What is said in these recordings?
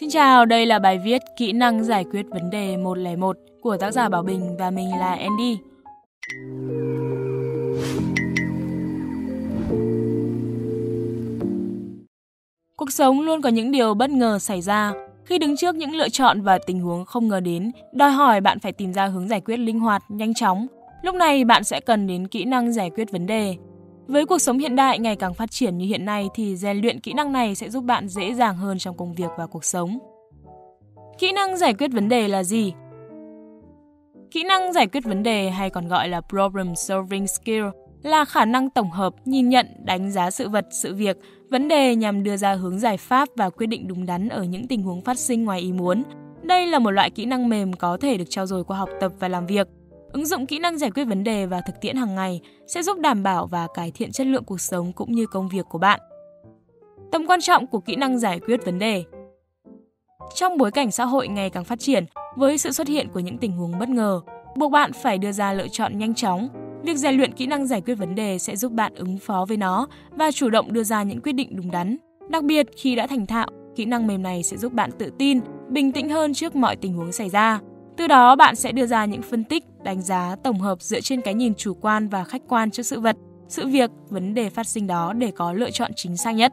Xin chào, đây là bài viết Kỹ năng giải quyết vấn đề 101 của tác giả Bảo Bình và mình là Andy. Cuộc sống luôn có những điều bất ngờ xảy ra. Khi đứng trước những lựa chọn và tình huống không ngờ đến, đòi hỏi bạn phải tìm ra hướng giải quyết linh hoạt, nhanh chóng. Lúc này bạn sẽ cần đến kỹ năng giải quyết vấn đề. Với cuộc sống hiện đại ngày càng phát triển như hiện nay thì rèn luyện kỹ năng này sẽ giúp bạn dễ dàng hơn trong công việc và cuộc sống. Kỹ năng giải quyết vấn đề là gì? Kỹ năng giải quyết vấn đề hay còn gọi là problem solving skill là khả năng tổng hợp, nhìn nhận, đánh giá sự vật, sự việc, vấn đề nhằm đưa ra hướng giải pháp và quyết định đúng đắn ở những tình huống phát sinh ngoài ý muốn. Đây là một loại kỹ năng mềm có thể được trao dồi qua học tập và làm việc. Ứng dụng kỹ năng giải quyết vấn đề và thực tiễn hàng ngày sẽ giúp đảm bảo và cải thiện chất lượng cuộc sống cũng như công việc của bạn. Tầm quan trọng của kỹ năng giải quyết vấn đề Trong bối cảnh xã hội ngày càng phát triển, với sự xuất hiện của những tình huống bất ngờ, buộc bạn phải đưa ra lựa chọn nhanh chóng. Việc rèn luyện kỹ năng giải quyết vấn đề sẽ giúp bạn ứng phó với nó và chủ động đưa ra những quyết định đúng đắn. Đặc biệt khi đã thành thạo, kỹ năng mềm này sẽ giúp bạn tự tin, bình tĩnh hơn trước mọi tình huống xảy ra. Từ đó bạn sẽ đưa ra những phân tích, đánh giá tổng hợp dựa trên cái nhìn chủ quan và khách quan trước sự vật, sự việc, vấn đề phát sinh đó để có lựa chọn chính xác nhất.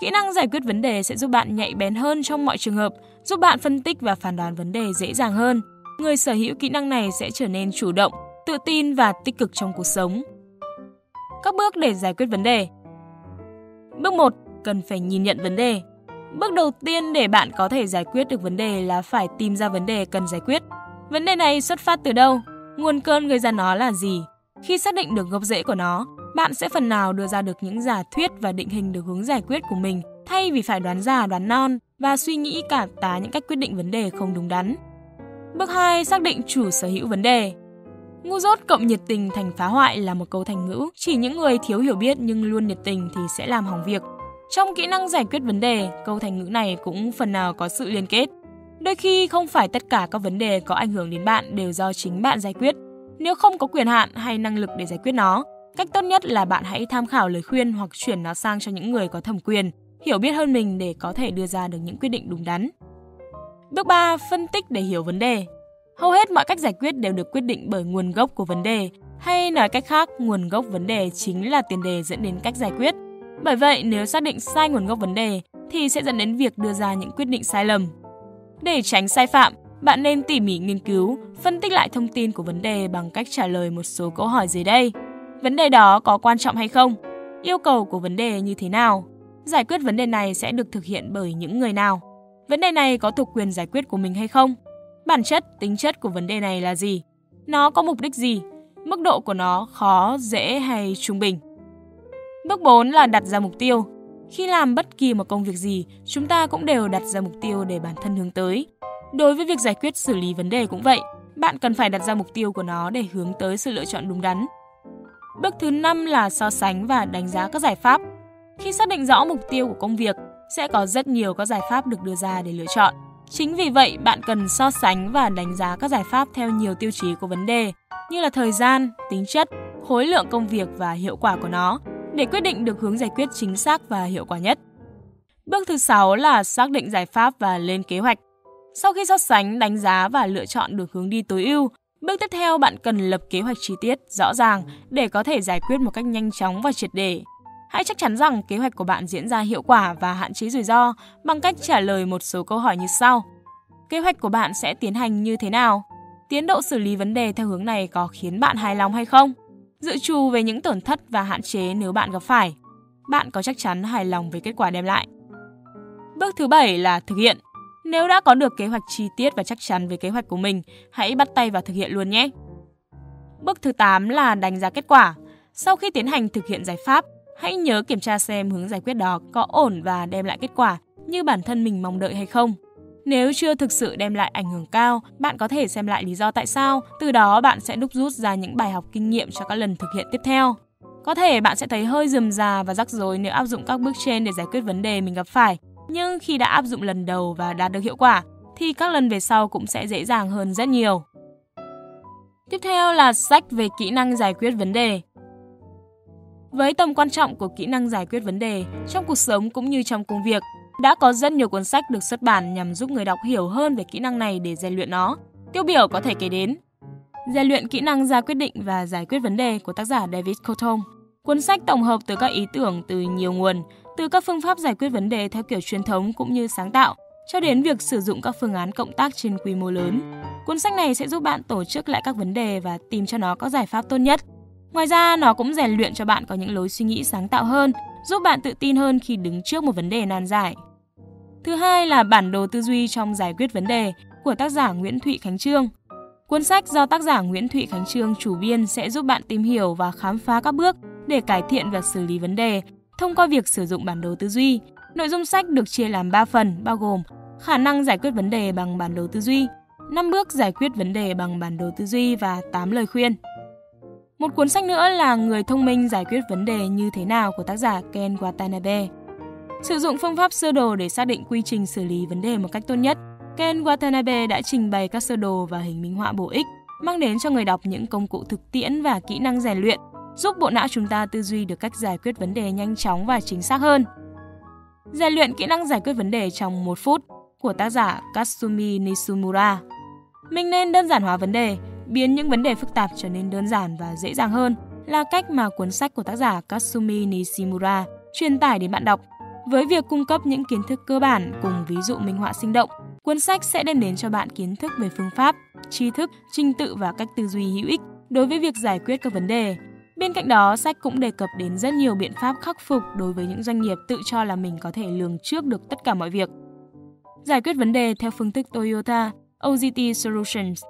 Kỹ năng giải quyết vấn đề sẽ giúp bạn nhạy bén hơn trong mọi trường hợp, giúp bạn phân tích và phán đoán vấn đề dễ dàng hơn. Người sở hữu kỹ năng này sẽ trở nên chủ động, tự tin và tích cực trong cuộc sống. Các bước để giải quyết vấn đề Bước 1. Cần phải nhìn nhận vấn đề. Bước đầu tiên để bạn có thể giải quyết được vấn đề là phải tìm ra vấn đề cần giải quyết. Vấn đề này xuất phát từ đâu? Nguồn cơn gây ra nó là gì? Khi xác định được gốc rễ của nó, bạn sẽ phần nào đưa ra được những giả thuyết và định hình được hướng giải quyết của mình thay vì phải đoán già đoán non và suy nghĩ cả tá những cách quyết định vấn đề không đúng đắn. Bước 2. Xác định chủ sở hữu vấn đề. Ngu dốt cộng nhiệt tình thành phá hoại là một câu thành ngữ, chỉ những người thiếu hiểu biết nhưng luôn nhiệt tình thì sẽ làm hỏng việc. Trong kỹ năng giải quyết vấn đề, câu thành ngữ này cũng phần nào có sự liên kết. Đôi khi không phải tất cả các vấn đề có ảnh hưởng đến bạn đều do chính bạn giải quyết. Nếu không có quyền hạn hay năng lực để giải quyết nó, cách tốt nhất là bạn hãy tham khảo lời khuyên hoặc chuyển nó sang cho những người có thẩm quyền, hiểu biết hơn mình để có thể đưa ra được những quyết định đúng đắn. Bước 3. Phân tích để hiểu vấn đề. Hầu hết mọi cách giải quyết đều được quyết định bởi nguồn gốc của vấn đề, hay nói cách khác, nguồn gốc vấn đề chính là tiền đề dẫn đến cách giải quyết. Bởi vậy, nếu xác định sai nguồn gốc vấn đề thì sẽ dẫn đến việc đưa ra những quyết định sai lầm. Để tránh sai phạm, bạn nên tỉ mỉ nghiên cứu, phân tích lại thông tin của vấn đề bằng cách trả lời một số câu hỏi dưới đây. Vấn đề đó có quan trọng hay không? Yêu cầu của vấn đề như thế nào? Giải quyết vấn đề này sẽ được thực hiện bởi những người nào? Vấn đề này có thuộc quyền giải quyết của mình hay không? Bản chất, tính chất của vấn đề này là gì? Nó có mục đích gì? Mức độ của nó khó, dễ hay trung bình? Bước 4 là đặt ra mục tiêu. Khi làm bất kỳ một công việc gì, chúng ta cũng đều đặt ra mục tiêu để bản thân hướng tới. Đối với việc giải quyết xử lý vấn đề cũng vậy, bạn cần phải đặt ra mục tiêu của nó để hướng tới sự lựa chọn đúng đắn. Bước thứ 5 là so sánh và đánh giá các giải pháp. Khi xác định rõ mục tiêu của công việc, sẽ có rất nhiều các giải pháp được đưa ra để lựa chọn. Chính vì vậy, bạn cần so sánh và đánh giá các giải pháp theo nhiều tiêu chí của vấn đề, như là thời gian, tính chất, khối lượng công việc và hiệu quả của nó, để quyết định được hướng giải quyết chính xác và hiệu quả nhất. Bước thứ 6 là xác định giải pháp và lên kế hoạch. Sau khi so sánh, đánh giá và lựa chọn được hướng đi tối ưu, bước tiếp theo bạn cần lập kế hoạch chi tiết, rõ ràng để có thể giải quyết một cách nhanh chóng và triệt để. Hãy chắc chắn rằng kế hoạch của bạn diễn ra hiệu quả và hạn chế rủi ro bằng cách trả lời một số câu hỏi như sau. Kế hoạch của bạn sẽ tiến hành như thế nào? Tiến độ xử lý vấn đề theo hướng này có khiến bạn hài lòng hay không? Dự trù về những tổn thất và hạn chế nếu bạn gặp phải. Bạn có chắc chắn hài lòng với kết quả đem lại. Bước thứ bảy là thực hiện. Nếu đã có được kế hoạch chi tiết và chắc chắn về kế hoạch của mình, hãy bắt tay vào thực hiện luôn nhé. Bước thứ 8 là đánh giá kết quả. Sau khi tiến hành thực hiện giải pháp, hãy nhớ kiểm tra xem hướng giải quyết đó có ổn và đem lại kết quả như bản thân mình mong đợi hay không. Nếu chưa thực sự đem lại ảnh hưởng cao, bạn có thể xem lại lý do tại sao, từ đó bạn sẽ đúc rút ra những bài học kinh nghiệm cho các lần thực hiện tiếp theo. Có thể bạn sẽ thấy hơi rườm rà và rắc rối nếu áp dụng các bước trên để giải quyết vấn đề mình gặp phải, nhưng khi đã áp dụng lần đầu và đạt được hiệu quả thì các lần về sau cũng sẽ dễ dàng hơn rất nhiều. Tiếp theo là sách về kỹ năng giải quyết vấn đề. Với tầm quan trọng của kỹ năng giải quyết vấn đề trong cuộc sống cũng như trong công việc, đã có rất nhiều cuốn sách được xuất bản nhằm giúp người đọc hiểu hơn về kỹ năng này để rèn luyện nó. Tiêu biểu có thể kể đến Rèn luyện kỹ năng ra quyết định và giải quyết vấn đề của tác giả David Coulthard. Cuốn sách tổng hợp từ các ý tưởng từ nhiều nguồn, từ các phương pháp giải quyết vấn đề theo kiểu truyền thống cũng như sáng tạo, cho đến việc sử dụng các phương án cộng tác trên quy mô lớn. Cuốn sách này sẽ giúp bạn tổ chức lại các vấn đề và tìm cho nó các giải pháp tốt nhất. Ngoài ra, nó cũng rèn luyện cho bạn có những lối suy nghĩ sáng tạo hơn, giúp bạn tự tin hơn khi đứng trước một vấn đề nan giải. Thứ hai là bản đồ tư duy trong giải quyết vấn đề của tác giả Nguyễn Thụy Khánh Trương. Cuốn sách do tác giả Nguyễn Thụy Khánh Trương chủ biên sẽ giúp bạn tìm hiểu và khám phá các bước để cải thiện và xử lý vấn đề thông qua việc sử dụng bản đồ tư duy. Nội dung sách được chia làm 3 phần bao gồm khả năng giải quyết vấn đề bằng bản đồ tư duy, 5 bước giải quyết vấn đề bằng bản đồ tư duy và 8 lời khuyên. Một cuốn sách nữa là Người thông minh giải quyết vấn đề như thế nào của tác giả Ken Watanabe. Sử dụng phương pháp sơ đồ để xác định quy trình xử lý vấn đề một cách tốt nhất, Ken Watanabe đã trình bày các sơ đồ và hình minh họa bổ ích, mang đến cho người đọc những công cụ thực tiễn và kỹ năng rèn luyện, giúp bộ não chúng ta tư duy được cách giải quyết vấn đề nhanh chóng và chính xác hơn. Rèn luyện kỹ năng giải quyết vấn đề trong một phút của tác giả Katsumi Nishimura. Mình nên đơn giản hóa vấn đề, biến những vấn đề phức tạp trở nên đơn giản và dễ dàng hơn là cách mà cuốn sách của tác giả Katsumi Nishimura truyền tải đến bạn đọc. Với việc cung cấp những kiến thức cơ bản cùng ví dụ minh họa sinh động, cuốn sách sẽ đem đến cho bạn kiến thức về phương pháp, tri thức, trình tự và cách tư duy hữu ích đối với việc giải quyết các vấn đề. Bên cạnh đó, sách cũng đề cập đến rất nhiều biện pháp khắc phục đối với những doanh nghiệp tự cho là mình có thể lường trước được tất cả mọi việc. Giải quyết vấn đề theo phương thức Toyota, OGT Solutions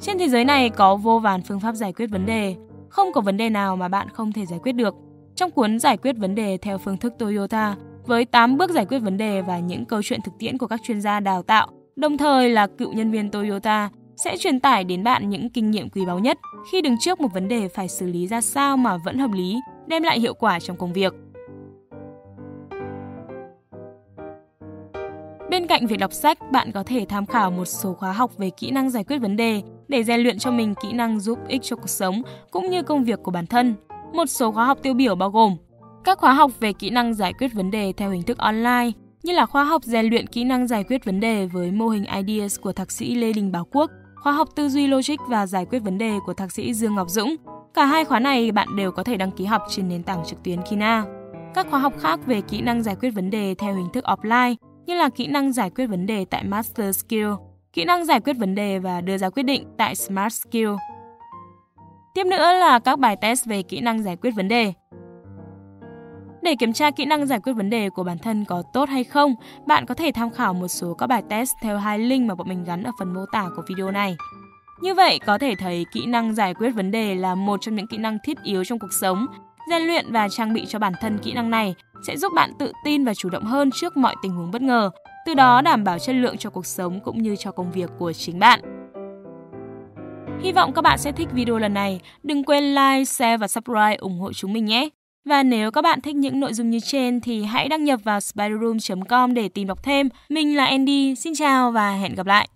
trên thế giới này có vô vàn phương pháp giải quyết vấn đề, không có vấn đề nào mà bạn không thể giải quyết được. Trong cuốn Giải quyết vấn đề theo phương thức Toyota, với 8 bước giải quyết vấn đề và những câu chuyện thực tiễn của các chuyên gia đào tạo, đồng thời là cựu nhân viên Toyota, sẽ truyền tải đến bạn những kinh nghiệm quý báu nhất khi đứng trước một vấn đề phải xử lý ra sao mà vẫn hợp lý, đem lại hiệu quả trong công việc. Bên cạnh việc đọc sách, bạn có thể tham khảo một số khóa học về kỹ năng giải quyết vấn đề để rèn luyện cho mình kỹ năng giúp ích cho cuộc sống cũng như công việc của bản thân. Một số khóa học tiêu biểu bao gồm các khóa học về kỹ năng giải quyết vấn đề theo hình thức online, như là khóa học rèn luyện kỹ năng giải quyết vấn đề với mô hình IDEAS của thạc sĩ Lê Đình Bảo Quốc, khóa học tư duy logic và giải quyết vấn đề của thạc sĩ Dương Ngọc Dũng. Cả hai khóa này bạn đều có thể đăng ký học trên nền tảng trực tuyến Kina. Các khóa học khác về kỹ năng giải quyết vấn đề theo hình thức offline như là kỹ năng giải quyết vấn đề tại Master Skill, kỹ năng giải quyết vấn đề và đưa ra quyết định tại Smart Skill. Tiếp nữa là các bài test về kỹ năng giải quyết vấn đề. Để kiểm tra kỹ năng giải quyết vấn đề của bản thân có tốt hay không, bạn có thể tham khảo một số các bài test theo hai link mà bọn mình gắn ở phần mô tả của video này. Như vậy, có thể thấy kỹ năng giải quyết vấn đề là một trong những kỹ năng thiết yếu trong cuộc sống. Rèn luyện và trang bị cho bản thân kỹ năng này sẽ giúp bạn tự tin và chủ động hơn trước mọi tình huống bất ngờ, từ đó đảm bảo chất lượng cho cuộc sống cũng như cho công việc của chính bạn. Hy vọng các bạn sẽ thích video lần này. Đừng quên like, share và subscribe ủng hộ chúng mình nhé. Và nếu các bạn thích những nội dung như trên thì hãy đăng nhập vào spiderroom.com để tìm đọc thêm. Mình là Andy, xin chào và hẹn gặp lại.